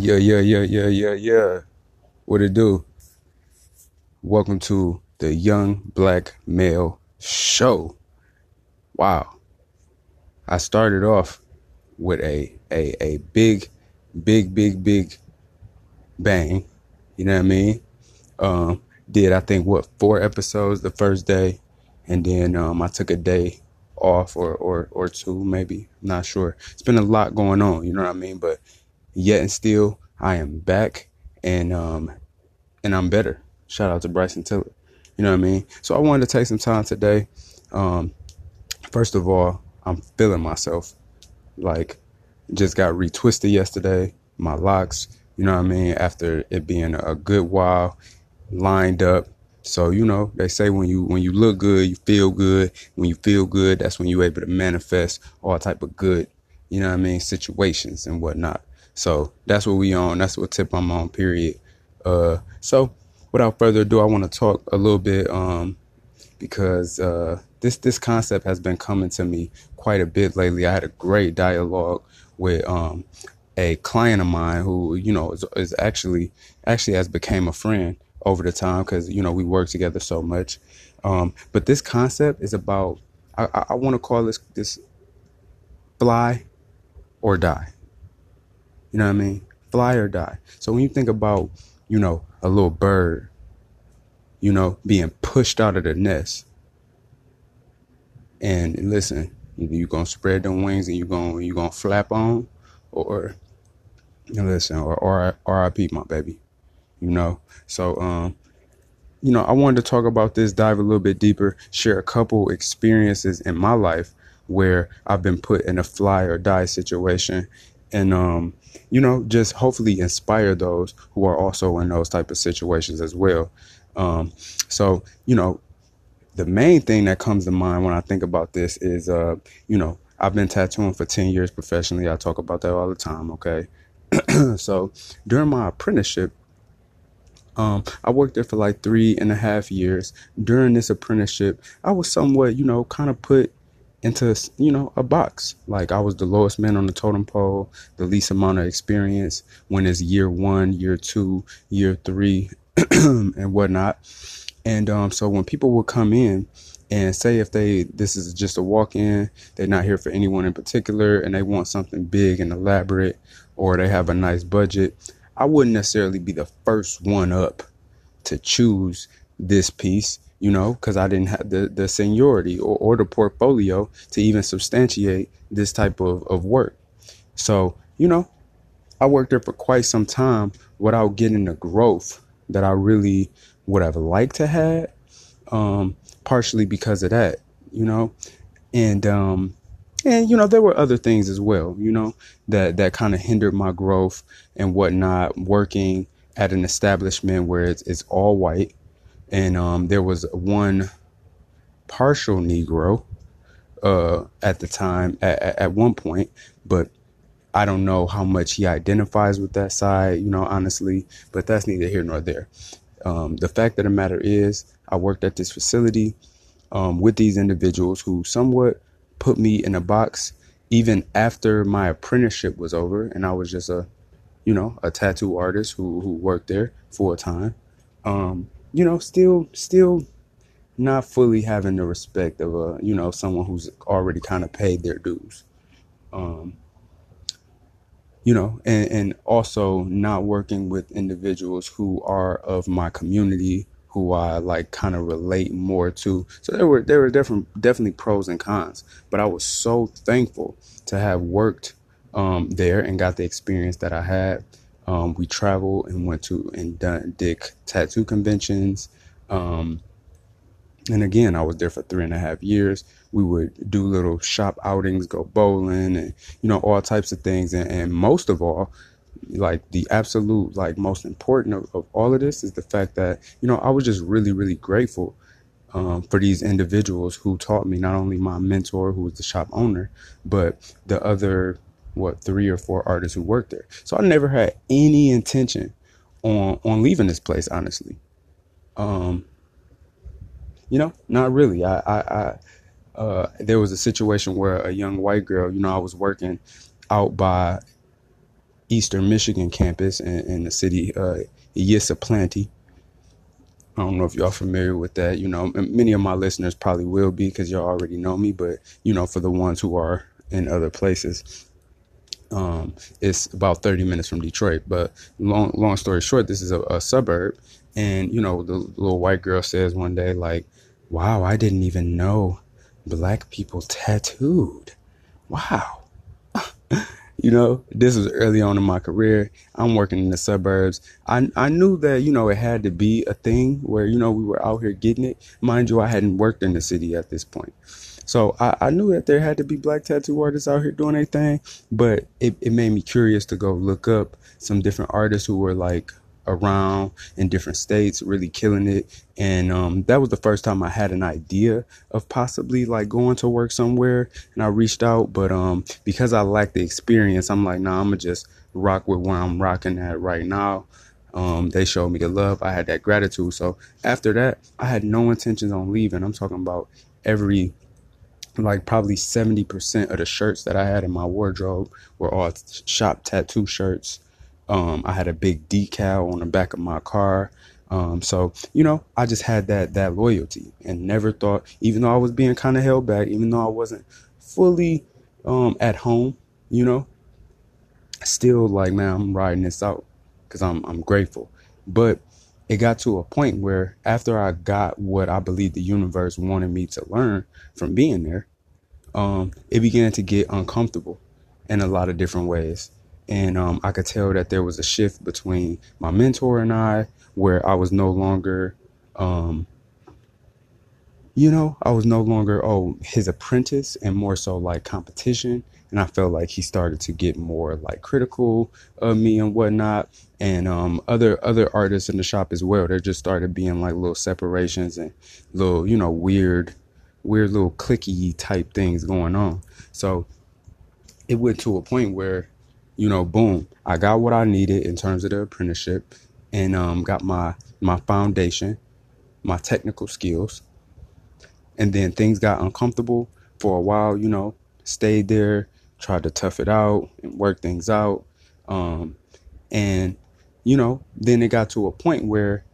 Yeah, yeah, yeah, yeah, yeah, yeah. What it do? Welcome to the Young Black Male Show. Wow. I started off with a a a big, big, big, big bang. You know what I mean? Um, did I think what four episodes the first day, and then um, I took a day off or or or two maybe. I'm not sure. It's been a lot going on. You know what I mean? But yet and still, I am back and um and I'm better. Shout out to Bryson Tiller. You know what I mean? So I wanted to take some time today. Um, first of all, I'm feeling myself. Like, just got retwisted yesterday. My locks, you know what I mean? After it being a good while lined up. So you know they say when you when you look good, you feel good. When you feel good, that's when you're able to manifest all type of good. You know what I mean? Situations and whatnot. So that's what we on. That's what tip I'm on. Period. Uh, so without further ado, I want to talk a little bit um, because uh, this this concept has been coming to me quite a bit lately. I had a great dialogue with um, a client of mine who you know is, is actually actually has became a friend over the time because you know we work together so much. Um, but this concept is about I, I, I want to call this this fly or die. You know what I mean? Fly or die. So when you think about you know a little bird, you know being pushed out of the nest, and listen, either you gonna spread them wings and you're gonna you gonna flap on, or listen, or or R.I.P. my baby. You know, so um, you know, I wanted to talk about this, dive a little bit deeper, share a couple experiences in my life where I've been put in a fly or die situation, and um, you know, just hopefully inspire those who are also in those type of situations as well. Um, so you know, the main thing that comes to mind when I think about this is, uh, you know, I've been tattooing for 10 years professionally. I talk about that all the time. Okay. so during my apprenticeship, um, I worked there for like three and a half years. During this apprenticeship, I was somewhat, you know, kind of put into, you know, a box. Like I was the lowest man on the totem pole, the least amount of experience when it's year one, year two, year three, and whatnot. And um, so when people would come in and say if they this is just a walk-in, they're not here for anyone in particular, and they want something big and elaborate, or they have a nice budget, I wouldn't necessarily be the first one up to choose this piece, you know, because I didn't have the, the seniority or, or the portfolio to even substantiate this type of, of work. So, you know, I worked there for quite some time without getting the growth that I really would have liked to have. Um, partially because of that, you know, and um, and you know there were other things as well you know that that kind of hindered my growth and whatnot working at an establishment where it's, it's all white and um, there was one partial negro uh, at the time at, at one point but i don't know how much he identifies with that side you know honestly but that's neither here nor there. Um, the fact of the matter is i worked at this facility um, with these individuals who somewhat put me in a box even after my apprenticeship was over and I was just a you know a tattoo artist who who worked there full time. Um you know still still not fully having the respect of a you know someone who's already kind of paid their dues um you know and and also not working with individuals who are of my community who I like kind of relate more to. So there were there were different definitely pros and cons, but I was so thankful to have worked um, there and got the experience that I had. Um, we traveled and went to and done did tattoo conventions. Um, and again, I was there for three and a half years. We would do little shop outings, go bowling, and you know all types of things. And, and most of all, like the absolute like most important of, of, all of this is the fact that you know i was just really really grateful um, for these individuals who taught me not only my mentor who was the shop owner but the other what three or four artists who worked there so i never had any intention on on leaving this place honestly um you know not really i i, I uh, there was a situation where a young white girl you know i was working out by Eastern Michigan campus in, in the city uh, Ypsilanti. I don't know if y'all familiar with that. You know, many of my listeners probably will be because y'all already know me. But you know, for the ones who are in other places, um, it's about 30 minutes from Detroit. But long, long story short, this is a, a suburb, and you know, the little white girl says one day, like, "Wow, I didn't even know black people tattooed. Wow." you know, this was early on in my career. I'm working in the suburbs. I I knew that, you know, it had to be a thing where, you know, we were out here getting it. Mind you, I hadn't worked in the city at this point. So I, I knew that there had to be black tattoo artists out here doing their thing, but it, it made me curious to go look up some different artists who were like around in different states, really killing it. And um, that was the first time I had an idea of possibly like going to work somewhere. And I reached out, but um, because I lacked the experience, I'm like, nah, I'm gonna just rock with where I'm rocking at right now. Um, they showed me the love. I had that gratitude. So after that, I had no intentions on leaving. I'm talking about every like probably 70% of the shirts that I had in my wardrobe were all shop tattoo shirts. Um, I had a big decal on the back of my car. Um, so you know, I just had that that loyalty and never thought, even though I was being kind of held back, even though I wasn't fully um, at home, you know, still like, man, I'm riding this out because I'm I'm grateful. But it got to a point where after I got what I believe the universe wanted me to learn from being there, um, it began to get uncomfortable in a lot of different ways. And um, I could tell that there was a shift between my mentor and I, where I was no longer, um, you know, I was no longer oh his apprentice, and more so like competition. And I felt like he started to get more like critical of me and whatnot, and um, other other artists in the shop as well. There just started being like little separations and little you know weird, weird little clicky type things going on. So it went to a point where you know, boom, I got what I needed in terms of the apprenticeship and um, got my my foundation, my technical skills. And then things got uncomfortable for a while, you know, stayed there, tried to tough it out and work things out. Um, and, you know, then it got to a point where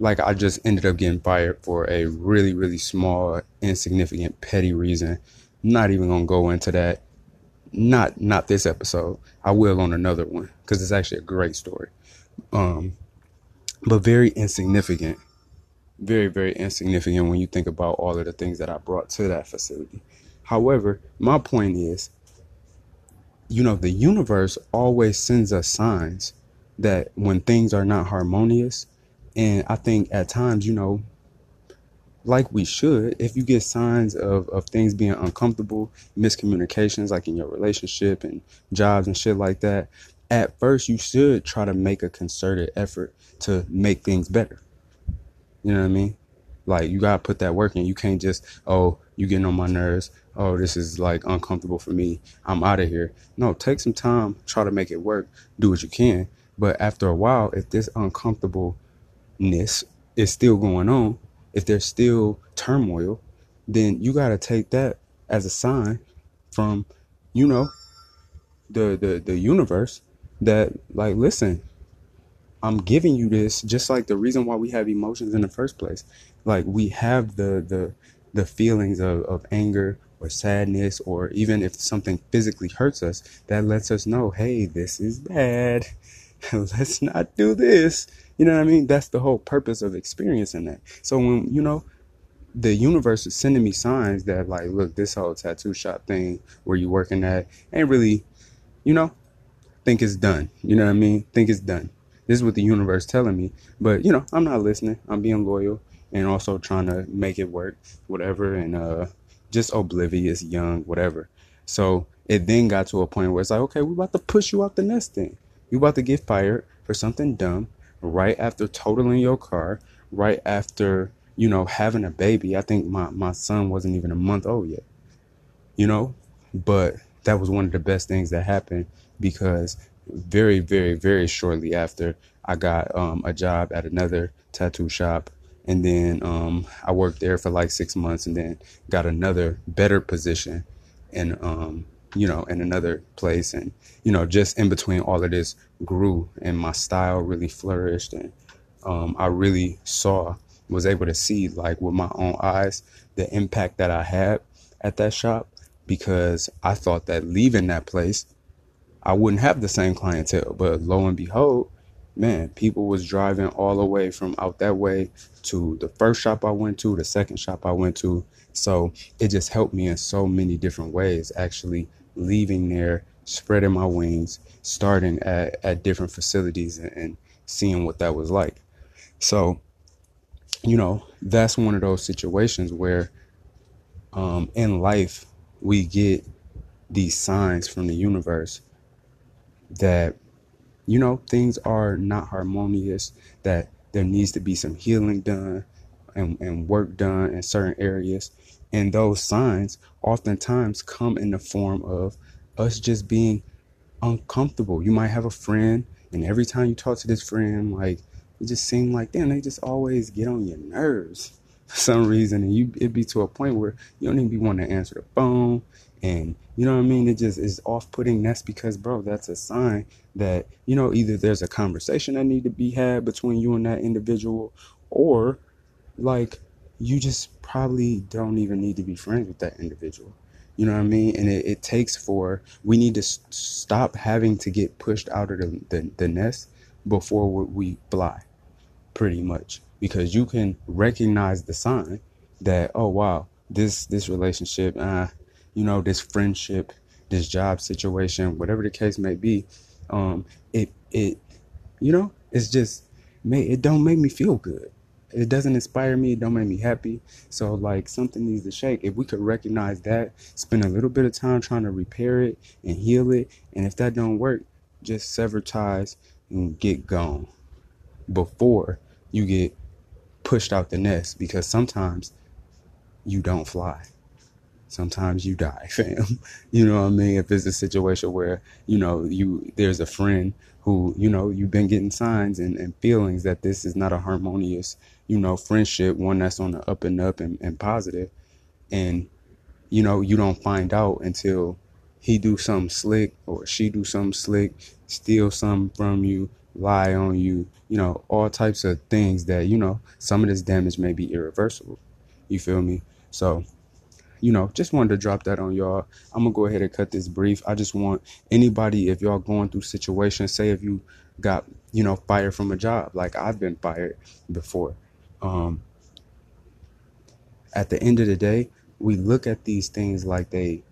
like I just ended up getting fired for a really, really small, insignificant, petty reason. not even gonna go into that not not this episode. I will on another one because it's actually a great story. Um, but very insignificant, very very insignificant when you think about all of the things that I brought to that facility. However, my point is, you know, the universe always sends us signs that when things are not harmonious, and I think at times, you know, like we should, if you get signs of, of things being uncomfortable, miscommunications like in your relationship and jobs and shit like that, at first you should try to make a concerted effort to make things better. You know what I mean? Like you gotta put that work in. You can't just, oh, you getting on my nerves. Oh, this is like uncomfortable for me. I'm out of here. No, take some time, try to make it work, do what you can. But after a while, if this uncomfortableness is still going on, if there's still turmoil, then you got to take that as a sign from, you know, the, the, the universe that like, listen, I'm giving you this just like the reason why we have emotions in the first place. Like we have the, the, the feelings of, of anger or sadness, or even if something physically hurts us, that lets us know, hey, this is bad. Let's not do this. You know what I mean? That's the whole purpose of experiencing that. So when, you know, the universe is sending me signs that like, look, this whole tattoo shop thing where you working at ain't really, you know, think it's done. You know what I mean? Think it's done. This is what the universe telling me. But, you know, I'm not listening. I'm being loyal and also trying to make it work, whatever, and uh just oblivious, young, whatever. So it then got to a point where it's like, okay, we're about to push you out the nest thing. You about to get fired for something dumb right after totaling your car, right after, you know, having a baby. I think my, my son wasn't even a month old yet, you know, but that was one of the best things that happened because very, very, very shortly after I got um, a job at another tattoo shop. And then um, I worked there for like six months and then got another better position in um, you know, in another place. And, you know, just in between all of this grew and my style really flourished. And um, I really saw, was able to see, like, with my own eyes, the impact that I had at that shop because I thought that leaving that place, I wouldn't have the same clientele. But lo and behold, man, people was driving all the way from out that way to the first shop I went to, the second shop I went to. So it just helped me in so many different ways, actually leaving there, spreading my wings, starting at, at different facilities and, and seeing what that was like. So, you know, that's one of those situations where um, in life we get these signs from the universe that you know, things are not harmonious, that there needs to be some healing done and, and work done in certain areas. And those signs oftentimes come in the form of us just being uncomfortable. You might have a friend, and every time you talk to this friend, like, it just seems like, damn, they just always get on your nerves for some reason. And you, it'd be to a point where you don't even be wanting to answer the phone. And you know what I mean? It just is off putting. That's because, bro, that's a sign that, you know, either there's a conversation that need to be had between you and that individual, or like you just probably don't even need to be friends with that individual. You know what I mean? And it, it takes for, we need to s- stop having to get pushed out of the, the, the nest before we fly, pretty much. Because you can recognize the sign that, oh, wow, this, this relationship, uh, you know, this friendship, this job situation, whatever the case may be, um, it it you know, it's just may it don't make me feel good. It doesn't inspire me, it don't make me happy. So like something needs to shake. If we could recognize that, spend a little bit of time trying to repair it and heal it, and if that don't work, just sever ties and get gone before you get pushed out the nest because sometimes you don't fly sometimes you die, fam. You know what I mean? If it's a situation where, you know, you there's a friend who, you know, you've been getting signs and, and feelings that this is not a harmonious, you know, friendship, one that's on the up and up and, and positive, and you know, you don't find out until he do something slick or she do something slick, steal something from you, lie on you, you know, all types of things that, you know, some of this damage may be irreversible. You feel me? So you know, just wanted to drop that on y'all. I'm gonna go ahead and cut this brief. I just want anybody, if y'all going through situations, say if you got, you know, fired from a job, like I've been fired before. Um, at the end of the day, we look at these things like they,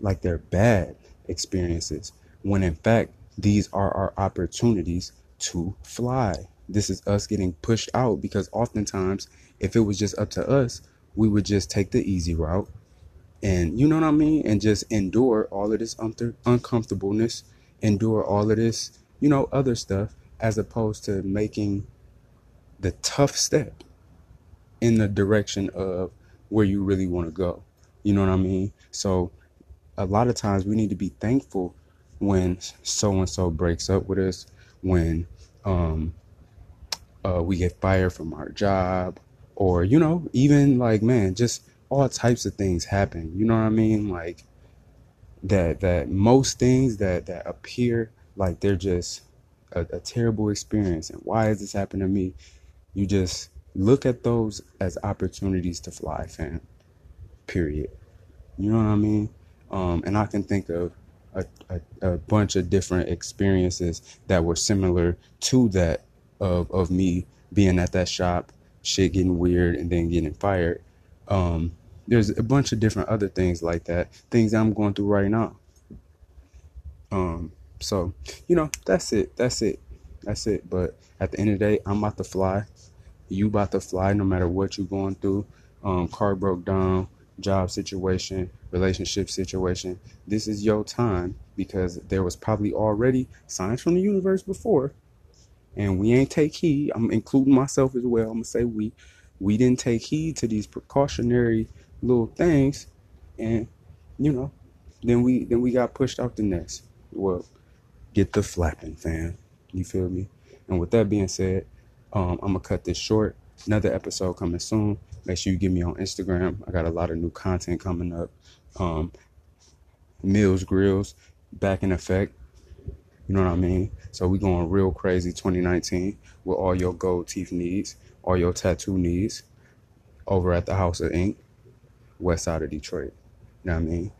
like they're bad experiences, when in fact these are our opportunities to fly. This is us getting pushed out because oftentimes, if it was just up to us, we would just take the easy route and you know what I mean? And just endure all of this un- uncomfortableness, endure all of this, you know, other stuff, as opposed to making the tough step in the direction of where you really want to go. You know what I mean? So a lot of times we need to be thankful when so and so breaks up with us, when um, uh, we get fired from our job, or you know even like man just all types of things happen. You know what i mean? Like that that most things that that appear like they're just a, a terrible experience. And why is this happening to me? You just look at those as opportunities to fly fam. Period. You know what i mean? Um, and i can think of a, a, a bunch of different experiences that were similar to that of, of me being at that shop shit getting weird and then getting fired. Um, there's a bunch of different other things like that, things that I'm going through right now. Um, so, you know, that's it. That's it. That's it. But at the end of the day, I'm about to fly. You about to fly no matter what you're going through. Um, car broke down, job situation, relationship situation. This is your time because there was probably already signs from the universe before and we ain't take heed. I'm including myself as well. I'm gonna say we we didn't take heed to these precautionary little things, and you know, then we then we got pushed out the nest. Well, get the flapping, fam. You feel me? And with that being said, um, I'm gonna cut this short. Another episode coming soon. Make sure you get me on Instagram. I got a lot of new content coming up. Um, Mills Grills back in effect. You know what I mean? So we going real crazy 2019 with all your gold teeth needs, all your tattoo needs over at the House of Ink, west side of Detroit. You know what I mean?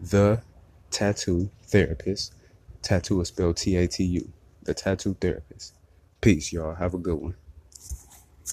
The Tatu Therapist. Tattoo is spelled T A T U. The Tatu Therapist. Peace, y'all. Have a good one.